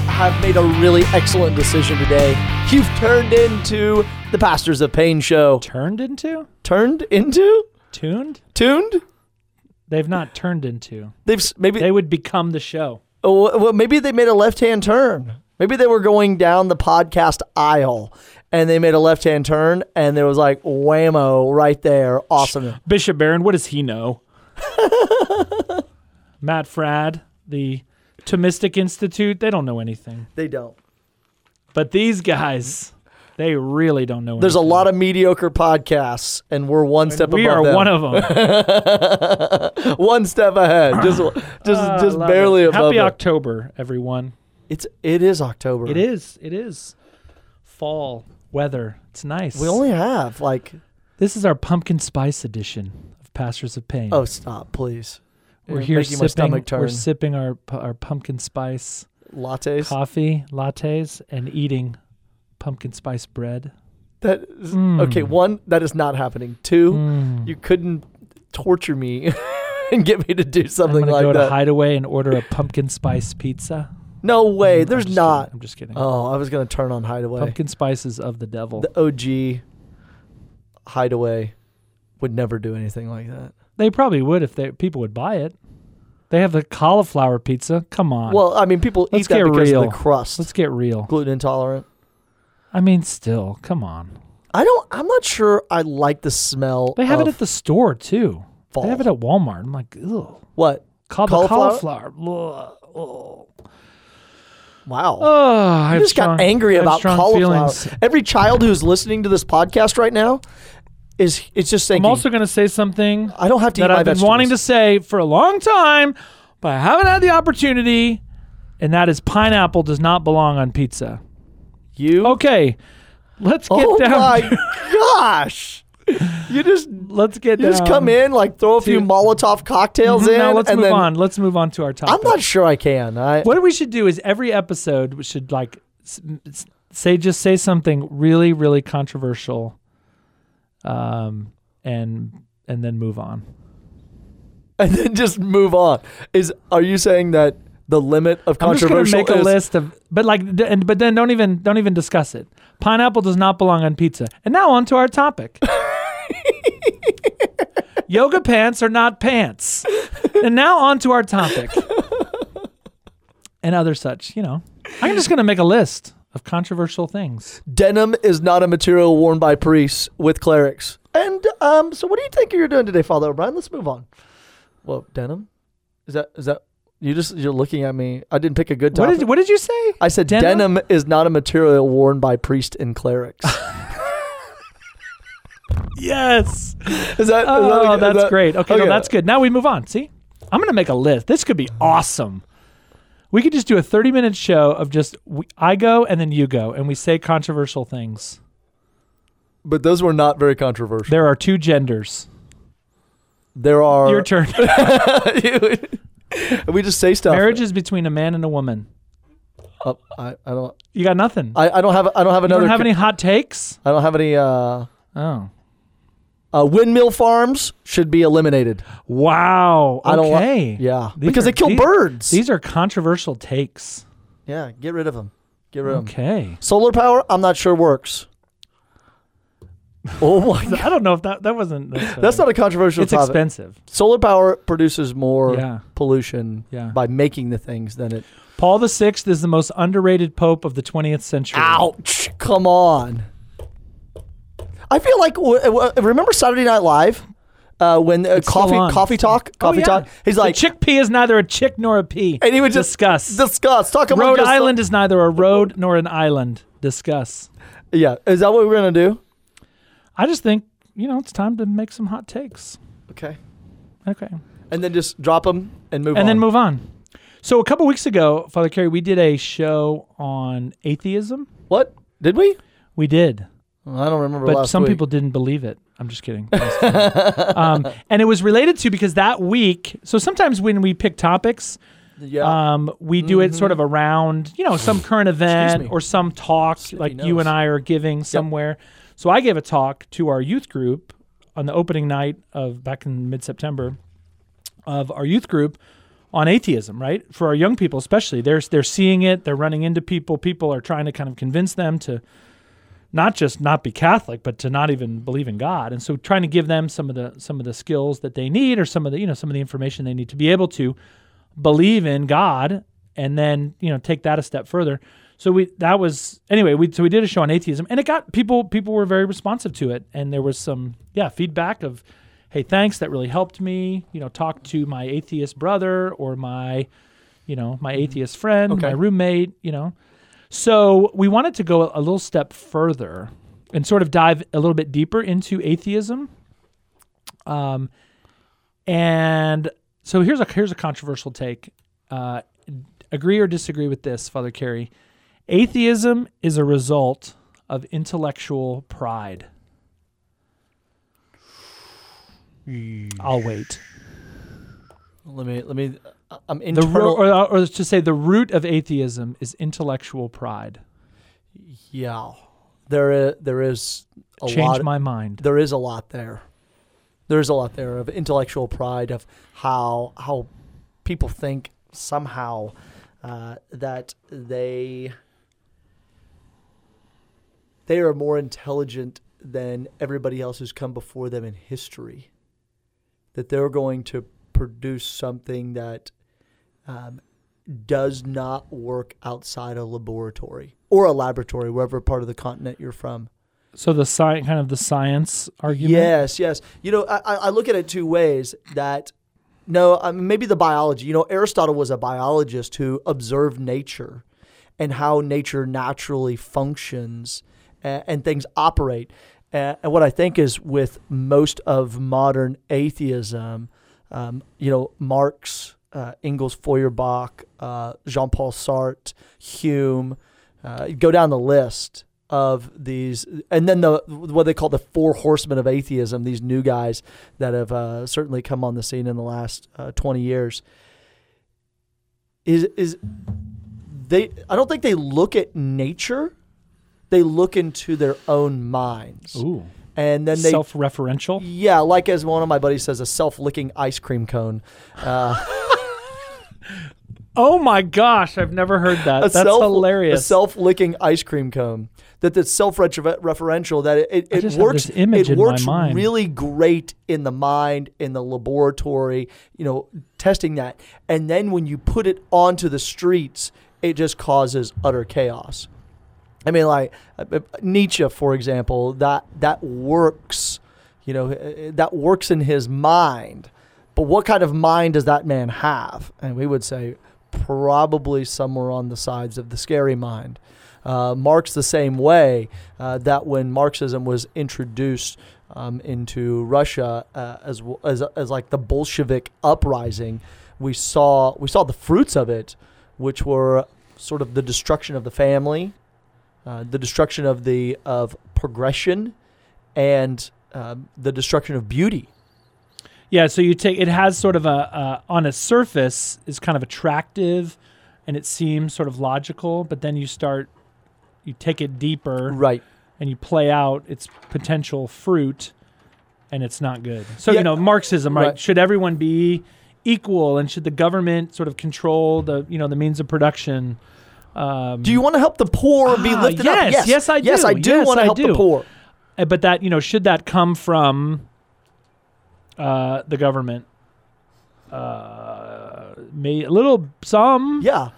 have made a really excellent decision today. You've turned into the Pastors of Pain show. Turned into? Turned into? Tuned? Tuned? They've not turned into. They've maybe They would become the show. oh, well, maybe they made a left-hand turn. Maybe they were going down the podcast aisle and they made a left-hand turn and there was like whammo right there. Awesome. Bishop Barron, what does he know? Matt Fradd, the Thomistic Institute, they don't know anything. They don't. But these guys, they really don't know There's a lot of mediocre podcasts and we're one step We above are them. one of them. one step ahead. Just just Ah, just barely it. above. Happy it. October, everyone. It's it is October. It is. It is. Fall weather. It's nice. We only have like This is our pumpkin spice edition of Pastors of Pain. oh stop please. We're here sipping. We're sipping our our pumpkin spice Lattes. coffee lattes and eating pumpkin spice bread. That is, Mm. okay. One that is not happening. Two, Mm. you couldn't torture me and get me to do I'm something gonna like go that. to Hideaway and order a pumpkin spice pizza. no way. Mm, I'm There's not. Kidding. I'm just kidding. Oh, I was gonna turn on Hideaway. Pumpkin spices of the devil. The OG Hideaway would never do anything like that. They probably would if they people would buy it. They have the cauliflower pizza. Come on. Well, I mean, people Let's eat that get because of the crust. let's get real. Gluten intolerant. I mean, still, come on. I don't. I'm not sure. I like the smell. They have it of at the store too. fall. They have it at Walmart. I'm like, ugh. what? Called Cauliflower? the cauliflower. Ugh. Ugh. Wow. Oh, I I have just strong- got angry I have about strong cauliflower. feelings. Every child who's listening to this podcast right now is it's just saying. I'm also going to say something I don't have to eat that my I've been vegetables. wanting to say for a long time, but I haven't had the opportunity, and that is pineapple does not belong on pizza. You? Okay, let's get oh down. Oh my gosh! You just Let's get you just come in like throw a few to- Molotov cocktails mm-hmm, in. Now let's move then, on. Let's move on to our topic. I'm not sure I can. I What we should do is every episode we should like say just say something really really controversial, um, and and then move on. and then just move on. Is are you saying that the limit of controversial? I'm just gonna make a list of, but like, and but then don't even don't even discuss it. Pineapple does not belong on pizza. And now on to our topic. Yoga pants are not pants. And now on to our topic. And other such, you know. I'm just gonna make a list of controversial things. denim is not a material worn by priests with clerics? And um, so what do you think you're doing today, Father O'Brien? Let's move on. Well, denim is that is that you just you're looking at me? I didn't pick a good What did what did you say? I said Denim? denim? is not a material worn by priests and clerics. Yes. Is that? Oh, is that a- is that's that- great. Okay, no, okay. that's good. Now we move on. See, I'm gonna make a list. This could be awesome. We could just do a 30 minute show of just we, I go and then you go, and we say controversial things. But those were not very controversial. There are two genders. There are. Your turn. we just say stuff. Marriage is between a man and a woman. Oh, I, I don't. You got nothing. I, I don't have. I don't have you another. don't have co- any hot takes. I don't have any. Uh, Oh, uh, windmill farms should be eliminated. wow. I don't. Okay. Li- yeah, These because are- they kill these- birds. These are controversial takes. yeah, get rid of them. Get rid of them. Okay. Solar power, I'm not sure works. Oh my god, I don't know if that that wasn't. That's, that's not a controversial It's topic. expensive. Solar power produces more Yeah. pollution Yeah. by making the things than it. Paul the Sixth is the most underrated pope of the 20th century. Ouch! Come on. I feel like remember Saturday Night Live uh, when uh, coffee coffee talk Oh, coffee yeah. talk. He's like the chickpea is neither a chick nor a pea. and he would just discuss. discuss talk about Rhode Island is neither a road nor an island. Discuss. Yeah, is that what we're gonna do? I just think you know it's time to make some hot takes. Okay, Okay, and then just drop them and move and on. then move on. So a couple weeks ago, Father Carey, we did a show on atheism. What did we? We did, I don't remember. but some week. people didn't believe it. I'm just kidding. I'm just kidding. um, and it was related to because that week. So sometimes when we pick topics, Yeah. um, we do it sort of around, you know, some current event or some talk like you and I are giving somewhere. So I gave a talk to our youth group on the opening night of back in mid September of our youth group on atheism, right? For our young people, especially, they're they're seeing it. They're running into people. People are trying to kind of convince them to not just not be Catholic, but to not even believe in God. And so, trying to give them some of the some of the skills that they need, or some of the you know some of the information they need to be able to believe in God, and then you know take that a step further. So we that was anyway. We so we did a show on atheism, and it got people people were very responsive to it, and there was some yeah feedback of hey, thanks, that really helped me. You know, talk to my atheist brother or my, you know, my atheist friend, Okay. my roommate, you know. So we wanted to go a little step further and sort of dive a little bit deeper into atheism. Um, and so here's a here's a controversial take. Uh, agree or disagree with this, Father Carey? Atheism is a result of intellectual pride. I'll wait. Let me let me. Uh, I'm The ro- or, or to say the root of atheism is intellectual pride. yeah, there is there is a Change lot. my mind. there is a lot there. There is a lot there of intellectual pride of how how people think somehow uh, that they they are more intelligent than everybody else who's come before them in history. That they're going to produce something that um, does not work outside a laboratory or a laboratory, wherever part of the continent you're from. So the science, kind of the science argument. Yes, yes. You know, I, I look at it two ways. That no, I mean, maybe the biology. You know, Aristotle was a biologist who observed nature and how nature naturally functions and, and things operate. And what I think is with most of modern atheism, um, you know, Marx, uh, Engels, Feuerbach, uh, Jean-Paul Sartre, Hume, uh, go down the list of these, and then the what they call the four horsemen of atheism. These new guys that have uh, certainly come on the scene in the last uh, twenty years. Is is they? I don't think they look at nature. They look into their own minds, Ooh. and then they Self-referential. yeah, like as one of my buddies says, a self-licking ice cream cone. Uh, Oh my gosh, I've never heard that. a That's self, hilarious. A self-licking ice cream cone. That that's self-referential. That it it, it works. image it works really great in the mind, in the laboratory. You know, testing that, and then when you put it onto the streets, it just causes utter chaos. I mean, like uh, uh, Nietzsche, for example, that that works. You know, uh, that works in his mind. But what kind of mind does that man have? And we would say probably somewhere on the sides of the scary mind. Uh, Marx the same way uh, that when Marxism was introduced um, into Russia uh, as, as as like the Bolshevik uprising, we saw we saw the fruits of it, which were sort of the destruction of the family, uh, the destruction of the of progression, and um, the destruction of beauty. Yeah, so you take it has sort of a uh, on a surface is kind of attractive, and it seems sort of logical, but then you start you take it deeper Right. and you play out its potential fruit, and it's not good. So Yeah. you know Marxism, right? Right. Should everyone be equal, and should the government sort of control the you know the means of production? Um, Do you want to help the poor be Ah, lifted yes, up? yes, yes, I do. Yes. I do Yes, want to help the poor. Uh, but that you know should that come from uh, the government uh, may a little some Yeah.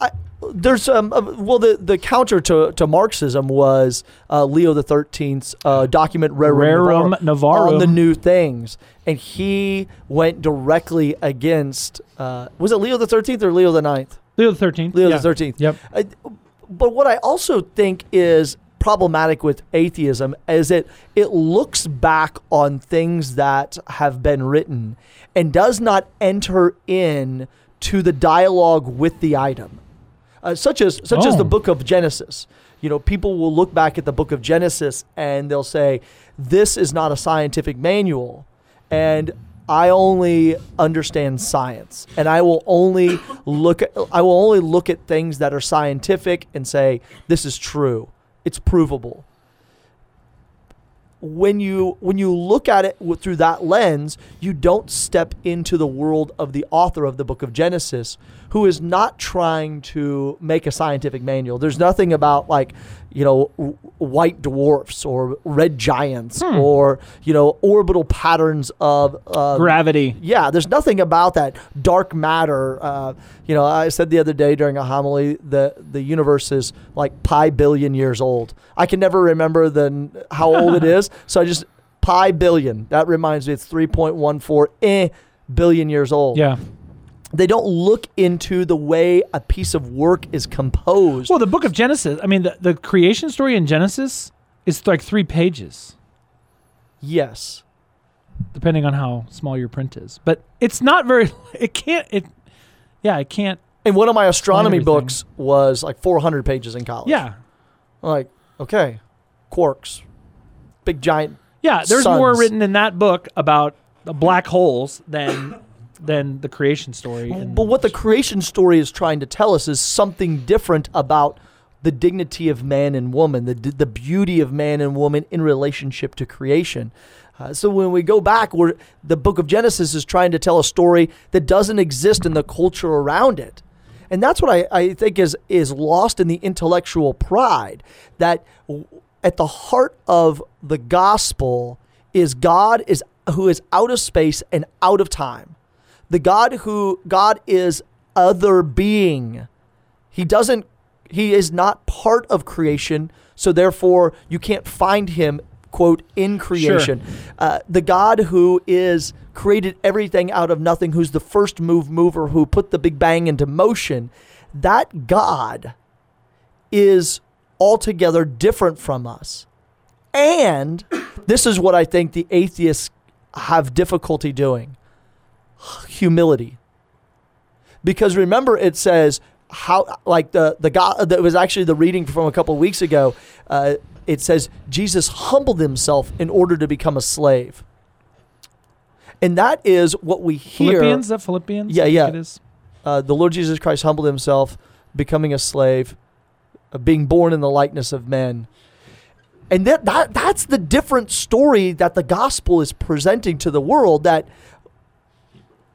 I, there's um uh, well the the counter to, to Marxism was uh, Leo the Thirteenth's uh, document Rerum, Rerum Novarum on the new things, and he went directly against uh, was it Leo the Thirteenth or Leo the Ninth? Leo the Thirteenth. Leo yeah. the Thirteenth. Yep. Uh, but what I also think is problematic with atheism is it it looks back on things that have been written and does not enter in to the dialogue with the item. Uh, such as such as the Oh. book of Genesis. You know, people will look back at the book of Genesis and they'll say, "This is not a scientific manual," and I only understand science, and I will only look at I will only look at things that are scientific and say, "This is true. It's provable." when you when you look at it through that lens, you don't step into the world of the author of the book of Genesis, who is not trying to make a scientific manual. There's nothing about like, you know, w- white dwarfs or red giants Hmm. or you know orbital patterns of uh, Gravity. yeah, there's nothing about that dark matter. Uh, you know, I said the other day during a homily that the universe is like pi billion years old. I can never remember the how old it is, so I just pi billion. That reminds me, it's 3.14 eh, billion years old. Yeah. They don't look into the way a piece of work is composed. Well, the book of Genesis, I mean, the, the creation story in Genesis is like three pages, yes. depending on how small your print is. But it's not very, it can't, it, yeah, it can't, And one of my astronomy books was like 400 pages in college. yeah. Like, okay, quarks, big giant Yeah, there's more written in that book about the black holes than than the creation story. But what the creation story is trying to tell us is something different about the dignity of man and woman, the, the beauty of man and woman in relationship to creation. Uh, so when we go back, we're, the book of Genesis is trying to tell a story that doesn't exist in the culture around it. And that's what I, I think is, is lost in the intellectual pride that w- at the heart of the gospel is God is who is out of space and out of time the God who God is other being. He doesn't he is not part of creation, so therefore you can't find him quote in creation. Uh, the God who is created everything out of nothing, who's the first move mover, who put the Big Bang into motion. That God is altogether different from us. And this is what I think the atheists have difficulty doing humility. Because remember, it says how like the the God that was actually the reading from a couple of weeks ago. Uh, it says Jesus humbled himself in order to become a slave, and that is what we hear. Philippians, is that Philippians? Yeah, yeah. It is. Uh, the Lord Jesus Christ humbled himself, becoming a slave, uh, being born in the likeness of men. And that, that that's the different story that the gospel is presenting to the world that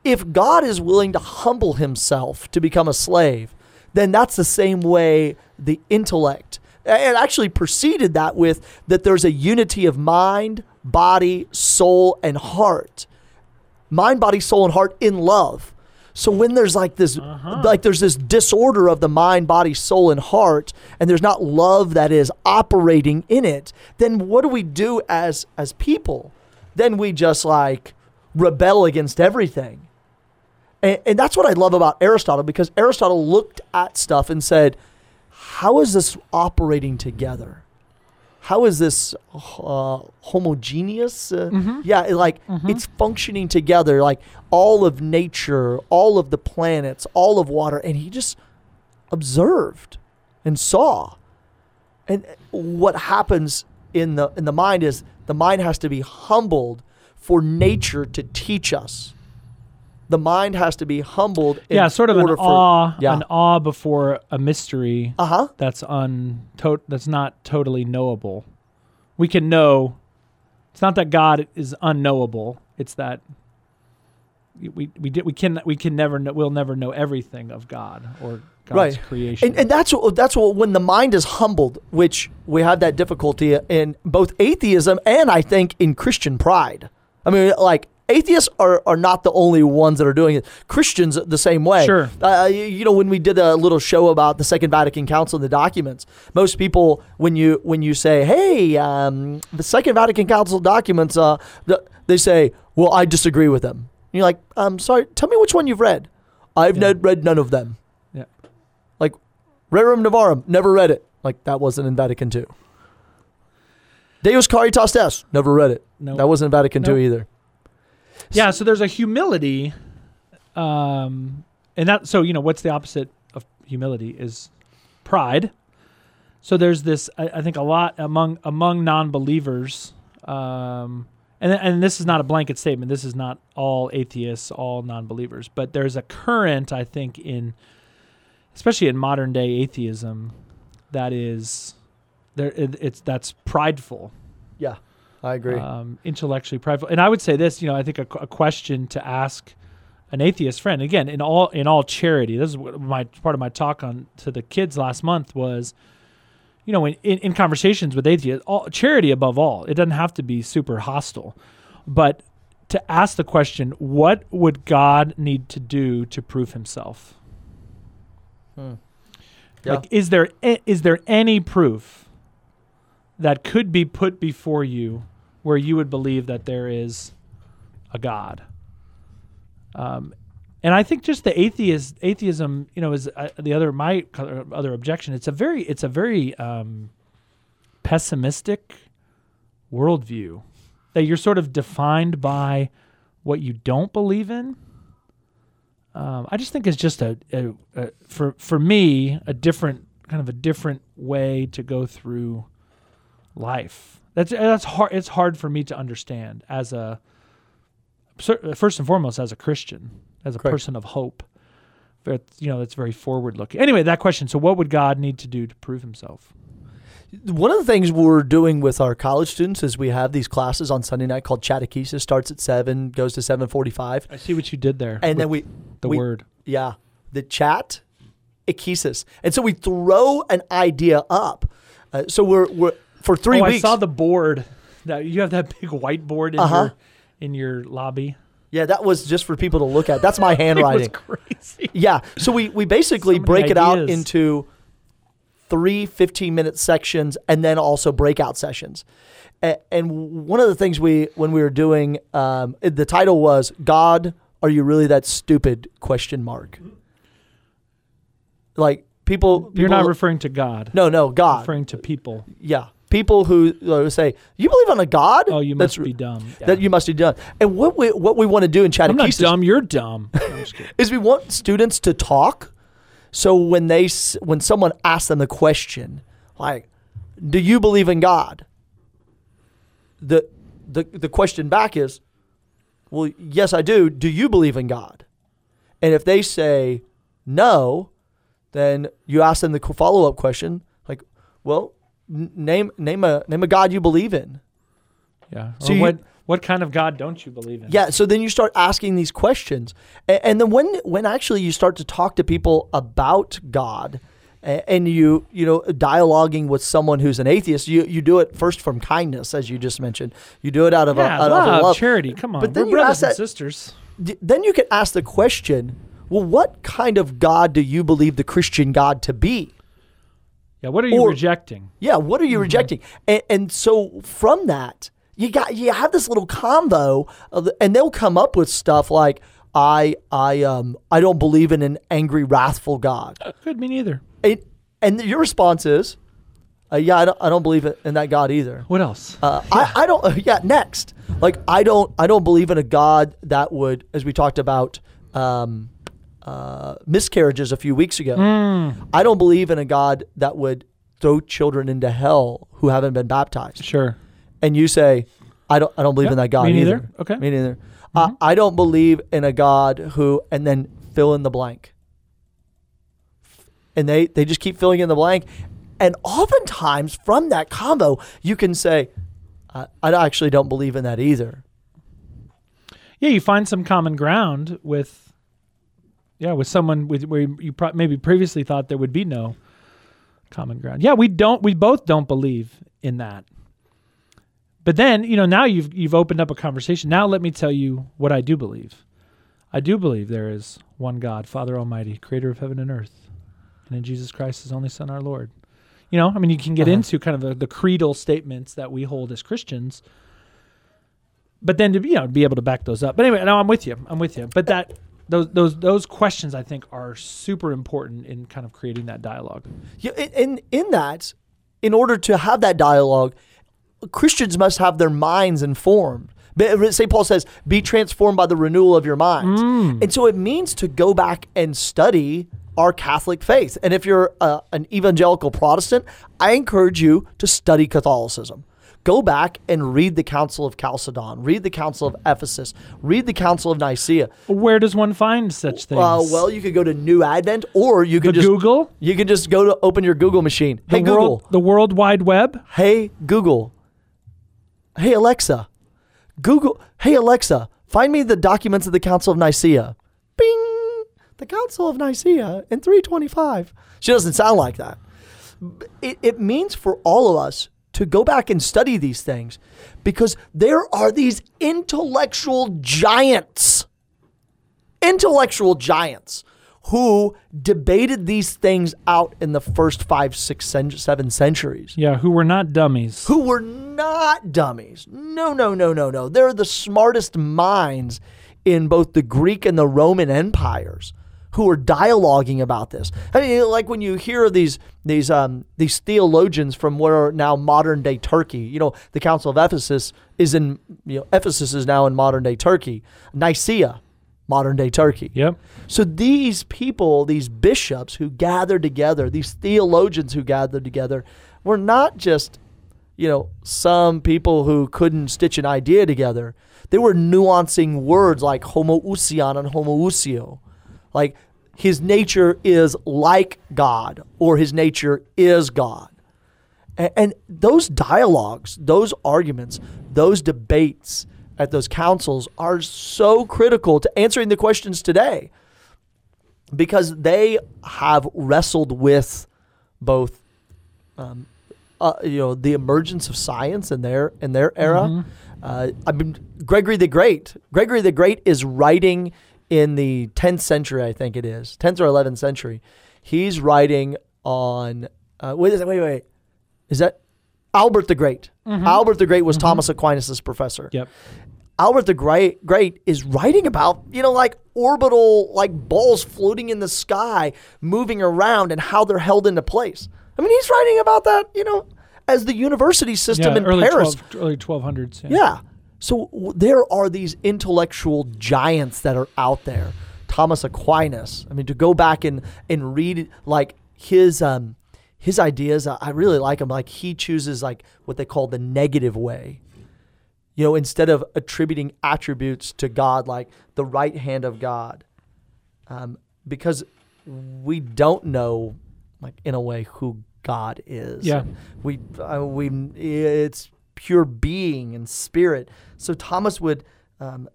if God is willing to humble himself to become a slave, then that's the same way the intellect. It actually preceded that with that there's a unity of mind, body, soul, and heart. Mind, body, soul, and heart in love. So when there's like this, uh-huh. like there's this disorder of the mind, body, soul, and heart, and there's not love that is operating in it, then what do we do as as people? Then we just like rebel against everything. And, and that's what I love about Aristotle because Aristotle looked at stuff and said, how is this operating together? How is this uh, homogeneous? Uh, Yeah, it, like it's functioning together, like all of nature, all of the planets, all of water. And he just observed and saw. And what happens in the in the mind is the mind has to be humbled for nature to teach us. The mind has to be humbled. In Yeah, sort of an for, awe, Yeah. an awe before a mystery Uh huh. that's un to- that's not totally knowable. We can know. It's not that God is unknowable. It's that we we did we can we can never know, we'll never know everything of God or God's Right. creation. And, and that's what that's what when the mind is humbled, which we have that difficulty in both atheism and I think in Christian pride. I mean, like atheists are, are not the only ones that are doing it. Christians the same way. Sure. Uh, you you know, when we did a little show about the Second Vatican Council and the documents, most people when you when you say, "Hey, um, the Second Vatican Council documents," uh, th- they say, "Well, I disagree with them." And you're like, "I'm sorry. Tell me which one you've read." I've Yeah. not read none of them. yeah. Like Rerum Novarum, never read it. Like that wasn't in Vatican II. Deus Caritas Est, never read it. No. That wasn't in Vatican Nope. II either. Yeah, so there's a humility, um, and that. So you know, what's the opposite of humility is pride. So there's this. I, I think a lot among among non-believers, um, and and this is not a blanket statement. This is not all atheists, all non-believers, but there's a current I think in, especially in modern day atheism, that is there. It, it's that's prideful. Yeah, I agree. um, intellectually prideful. And I would say this, you know, I think a, a question to ask an atheist friend again in all in all charity. This is what my part of my talk on to the kids last month was, you know, in, in, in conversations with atheists, all, charity above all. It doesn't have to be super hostile, but to ask the question, what would God need to do to prove Himself? Hmm. Yeah. Like, is there is there any proof that could be put before you where you would believe that there is a God? Um, and I think just the atheist atheism, you know, is uh, the other my other objection. It's a very it's a very um, pessimistic worldview that you're sort of defined by what you don't believe in. Um, I just think it's just a, a, a for for me a different kind of a different way to go through life. That's that's hard. It's hard for me to understand as a first and foremost as a Christian, as a Correct. person of hope. But you know, that's very forward looking. Anyway, that question. So, what would God need to do to prove Himself? One of the things we're doing with our college students is we have these classes on Sunday night called Chatechesis. Starts at seven, goes to seven forty-five, I see what you did there. and then we the we- word. Yeah, the chat, echesis, and so we throw an idea up. Uh, so we're we're for three oh, weeks. I saw the board. That you have that big whiteboard in Uh-huh. your in your lobby. yeah, that was just for people to look at. That's my It was handwriting. crazy. Yeah, so we we basically So break it out into three 15 minute sections and then also breakout sessions. A- And one of the things we when we were doing um, the title was God, are you really that stupid? Question mark. Like people, You're not referring to God. no no God referring to people. yeah people who uh, say you believe on a God Oh, you That's must be dumb. that you must be dumb. And what we what we want to do in I'm not dumb. You're dumb. No, I'm just kidding. is we want students to talk. So when they when someone asks them the question like, "Do you believe in God?" the the the question back is, "Well, yes, I do. Do you believe in God?" And if they say no, then you ask them the follow up question like, "Well, name name a name a God you believe in." Yeah. So you- what what kind of God don't you believe in? Yeah, so then you start asking these questions, and, and then when when actually you start to talk to people about God, a- and you you know dialoguing with someone who's an atheist, you you do it first from kindness, as you just mentioned. You do it out of Yeah, a out of a love, love. charity. Come on. But then We're you brothers ask and that- sisters. Then you can ask the question, well, what kind of God do you believe the Christian God to be? Yeah. What are you or- rejecting? Yeah, what are Mm-hmm. you rejecting? And, and so from that, you got you have this little combo, of, and they'll come up with stuff like I I um I don't believe in an angry, wrathful God. Could me neither. It, and your response is, uh, yeah, I don't I don't believe in that God either. What else? Uh, I, I don't. Uh, yeah, next. Like I don't. I don't believe in a God that would, as we talked about, um, uh, miscarriages a few weeks ago. Mm, I don't believe in a God that would throw children into hell who haven't been baptized. sure. And you say, I don't. I don't believe in that God me neither. either. Okay. Mm-hmm. Me neither. Uh, I don't believe in a God who, and then fill in the blank. And they they just keep filling in the blank, and oftentimes from that combo you can say, I, I actually don't believe in that either. Yeah, you find some common ground with, yeah, with someone with where you pro- maybe previously thought there would be no common ground. Yeah, we don't. We both don't believe in that. But then you know now you've you've opened up a conversation. Now let me tell you what I do believe. I do believe there is one God, Father Almighty, Creator of heaven and earth, and in Jesus Christ, His only Son, our Lord. You know, I mean, you can get Uh-huh. into kind of the, the creedal statements that we hold as Christians but then to be, you know be able to back those up. But anyway, no, I'm with you. I'm with you. But that those those those questions I think are super important in kind of creating that dialogue. Yeah, in, in that, in order to have that dialogue, Christians must have their minds informed. St. Paul says, "Be transformed by the renewal of your minds," and so it means to go back and study our Catholic faith. And if you're uh, an evangelical Protestant, I encourage you to study Catholicism. Go back and read the Council of Chalcedon, read the Council of Ephesus, read the Council of Nicaea. Where does one find such things? Uh, well, you could go to New Advent, or you the could just Google, you can just go to open your Google machine. the Hey Google. world, the World Wide Web. Hey Google. Hey Alexa, Google. Hey Alexa, find me the documents of the Council of Nicaea. Bing. The Council of Nicaea in 325. She doesn't sound like that. It, it means for all of us to go back and study these things because there are these intellectual giants, intellectual giants who debated these things out in the first five, six, seven centuries. Yeah, who were not dummies. Who were not dummies. No, no, no, no, no. They're the smartest minds in both the Greek and the Roman empires who are dialoguing about this. I mean, like when you hear these these um, these theologians from what are now modern day Turkey. You know, the Council of Ephesus is in you know Ephesus is now in modern day Turkey. Nicaea, modern day Turkey. Yep. So these people, these bishops who gathered together, these theologians who gathered together, were not just you know some people who couldn't stitch an idea together. They were nuancing words like homoousion and homousio. Like his nature is like God or his nature is God. And, and those dialogues, those arguments, those debates at those councils are so critical to answering the questions today because they have wrestled with both um, uh, you know the emergence of science in their in their era. Mm-hmm. Uh, I mean, Gregory the Great. Gregory the Great is writing in the 10th century, I think it is, 10th or 11th century. He's writing on, uh, wait, wait, wait. Is that Albert the Great? Albert the Great was Thomas Aquinas' professor. Yep. Albert the Great, Great is writing about, you know, like orbital, like balls floating in the sky, moving around and how they're held into place. I mean, he's writing about that, you know, as the university system Yeah, in early Paris. 12, early 1200s. Yeah. Yeah. So there are these intellectual giants that are out there. Thomas Aquinas. I mean, to go back and and read like his um his ideas, I really like him. Like he chooses like what they call the negative way. You know, instead of attributing attributes to God, like the right hand of God, um, because we don't know, like in a way, who God is. Yeah. And we uh, we it's pure being and spirit. So Thomas would um,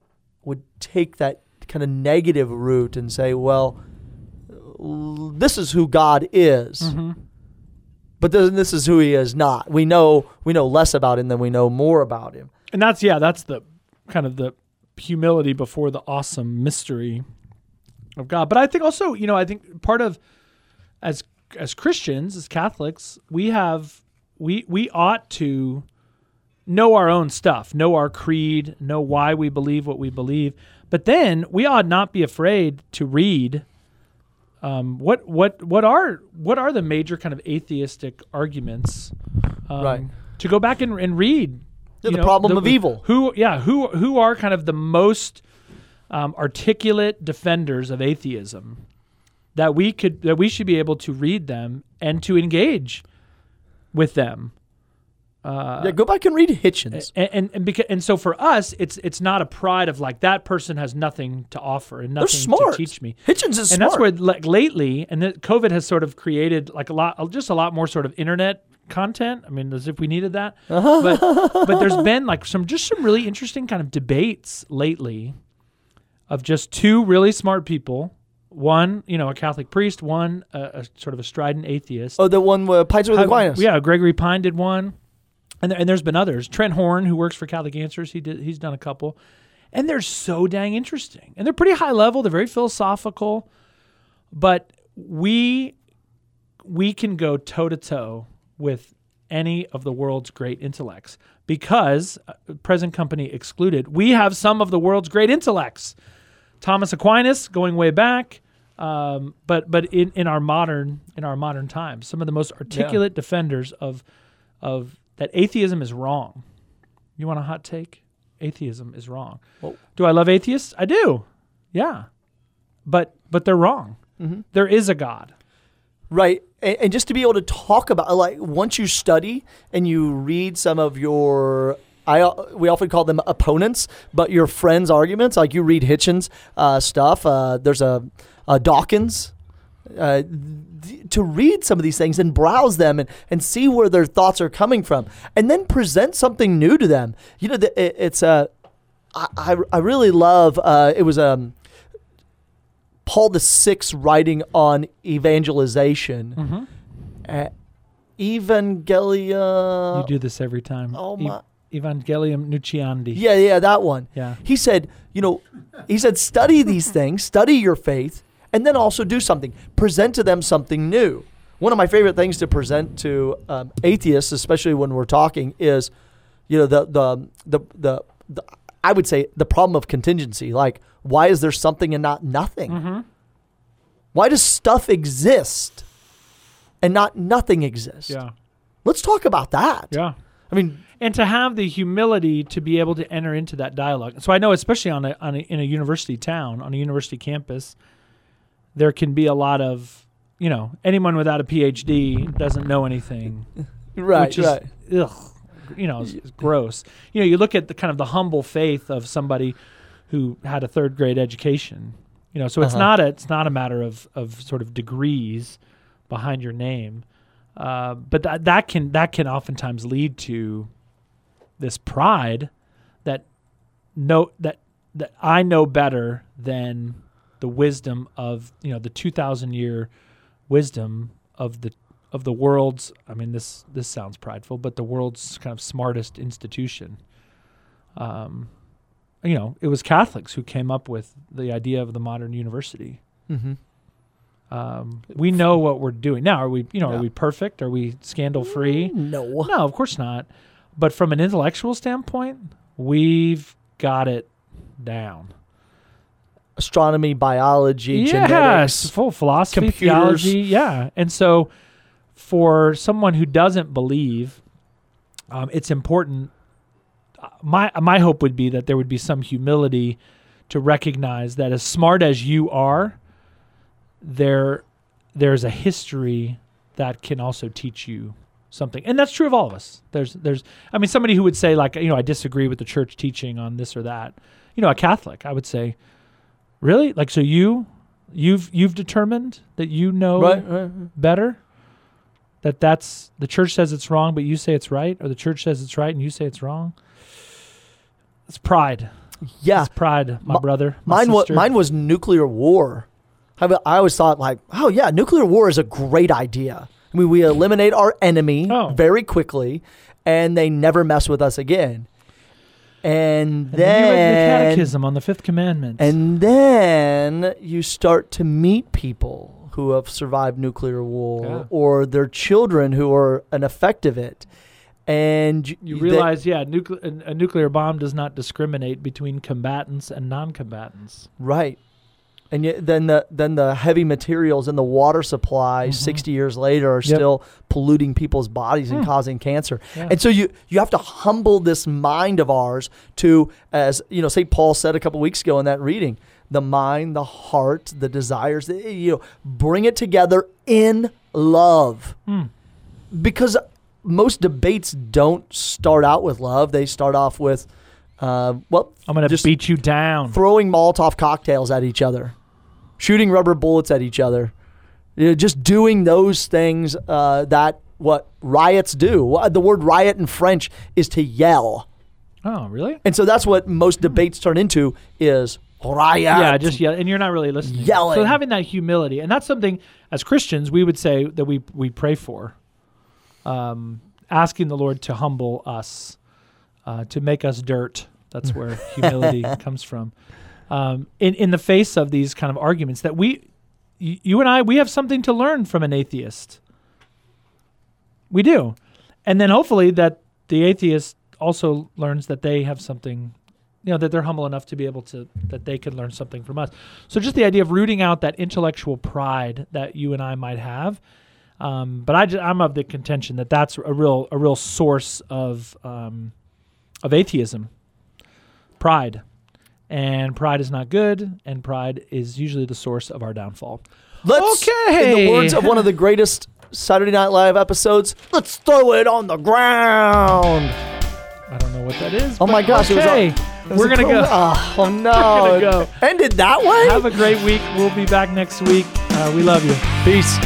would take that kind of negative route and say, well, this is who God is. Mm-hmm. But then this is who he is not. We know we know less about him than we know more about him. And that's yeah, that's the kind of the humility before the awesome mystery of God. But I think also, you know, I think part of as as Christians, as Catholics, we have we we ought to know our own stuff, know our creed, know why we believe what we believe. But then we ought not be afraid to read um, what what what are what are the major kind of atheistic arguments um, Right. to go back and, and read Yeah, the problem of evil. who yeah who who are kind of the most um, articulate defenders of atheism that we could that we should be able to read them and to engage with them yeah, go back and read Hitchens. and and and, because, and so for us it's it's not a pride of like that person has nothing to offer and nothing smart. to teach me Hitchens is smart. and smart. that's where like lately and that covid has sort of created like a lot just a lot more sort of internet content i mean as if we needed that but but there's been like some just some really interesting kind of debates lately of just two really smart people one you know a catholic priest one a, a sort of a strident atheist oh, the one with Pints with uh, Aquinas. yeah gregory pine did one and, there, and there's been others. Trent horn who works for catholic answers he did he's done a couple. And they're so dang interesting. And they're pretty high level. They're very philosophical. But we we can go toe to toe with any of the world's great intellects because uh, present company excluded we have some of the world's great intellects. Thomas aquinas going way back um, but but in, in our modern in our modern times some of the most articulate defenders of of that atheism is wrong. You want a hot take? Atheism is wrong. Well- do i love atheists? I do. Yeah. But but they're wrong. There is a god. Right. And, and just to be able to talk about, like, once you study and you read some of your, I we often call them opponents, but your friends' arguments, like you read Hitchens' uh, stuff. Uh, there's a, a Dawkins. Uh, th- to read some of these things and browse them and, and see where their thoughts are coming from, and then present something new to them. You know, the, it, it's a. I, I, I really love. Uh, it was um. Paul the Sixth writing on evangelization. Mhm. Uh, Evangelia. you do this every time. oh E- my- Evangelium Nuntiandi. Yeah, yeah, that one. Yeah. He said, you know, he said, study these things, study your faith, and then also do something. Present to them something new. One of my favorite things to present to um, atheists, especially when we're talking, is, you know, the, the the the the I would say the problem of contingency. Like, why is there something and not nothing? Mm-hmm. Why does stuff exist and not nothing exist? Yeah. Let's talk about that. Yeah. I mean, and to have the humility to be able to enter into that dialogue. So I know, especially on a, on a in a university town, on a university campus, there can be a lot of, you know, anyone without a PhD doesn't know anything, right, which is right. ugh, you know, it's, it's gross. You know, you look at the kind of the humble faith of somebody who had a third grade education. You know, so it's Uh-huh. not a it's not a matter of of sort of degrees behind your name, uh, but that that can that can oftentimes lead to this pride that no that that I know better than the wisdom of you know the two thousand year wisdom of the of the world's I mean this this sounds prideful, but the world's kind of smartest institution. Um, you know, it was Catholics who came up with the idea of the modern university. Mm-hmm. Um, we know what we're doing now. Are we, you know, are we perfect? Are we scandal free? No. No, of course not. But from an intellectual standpoint, we've got it down. Astronomy, biology, yes, genetics. full philosophy, computers. theology, yeah. And so, for someone who doesn't believe, um, it's important. uh, My my hope would be that there would be some humility to recognize that as smart as you are, there there's a history that can also teach you something, and that's true of all of us. There's there's I mean somebody who would say like you know I disagree with the church teaching on this or that. You know, a Catholic, I would say, really like so you you've you've determined that you know Right, right, right. better that that's the church says it's wrong but you say it's right or the church says it's right and you say it's wrong it's pride Yeah. it's pride my Mi- brother my Mine was mine was nuclear war. I, I always thought like, oh yeah, nuclear war is a great idea. I mean, we eliminate our enemy Oh. very quickly, and they never mess with us again. And, and then you read the catechism on the fifth commandment and then you start to meet people who have survived nuclear war, Yeah. or their children who are an effect of it, and you realize yeah nucle- a, a nuclear bomb does not discriminate between combatants and non-combatants Right. And yet, then the then the heavy materials in the water supply Mhm. 60 years later are Yep. still polluting people's bodies and Hmm. causing cancer. Yeah. And so you you have to humble this mind of ours to as you know St. Paul said a couple weeks ago in that reading, the mind, the heart, the desires, the- you know, bring it together in love. Hmm. Because most debates don't start out with love. They start off with uh, well, i'm gonna just beat you down throwing Molotov cocktails at each other, shooting rubber bullets at each other, you know, just doing those things uh, that what riots do. The word riot in French is to yell, oh really? And so that's what most debates turn into is riot. yeah just yell and you're not really listening. Yelling. so having that humility and that's something as christians we would say that we we pray for um, asking the lord to humble us uh, to make us dirt. That's where humility comes from um, in in the face of these kind of arguments that we you and i we have something to learn from an atheist. We do. And then hopefully that the atheist also learns that they have something you know that they're humble enough to be able to that they can learn something from us. So just the idea of rooting out that intellectual pride that you and i might have um, but I ju- I'm of the contention that that's a real a real source of um, of atheism, pride, and pride is not good, and pride is usually the source of our downfall. Let's, in the words of one of the greatest Saturday Night Live episodes, let's throw it on the ground. I don't know what that is. Oh my gosh, it was a- Okay, It was we're gonna pro- go. Oh, oh no! gonna go. Ended that way. Have a great week. We'll be back next week. Uh, we love you. Peace.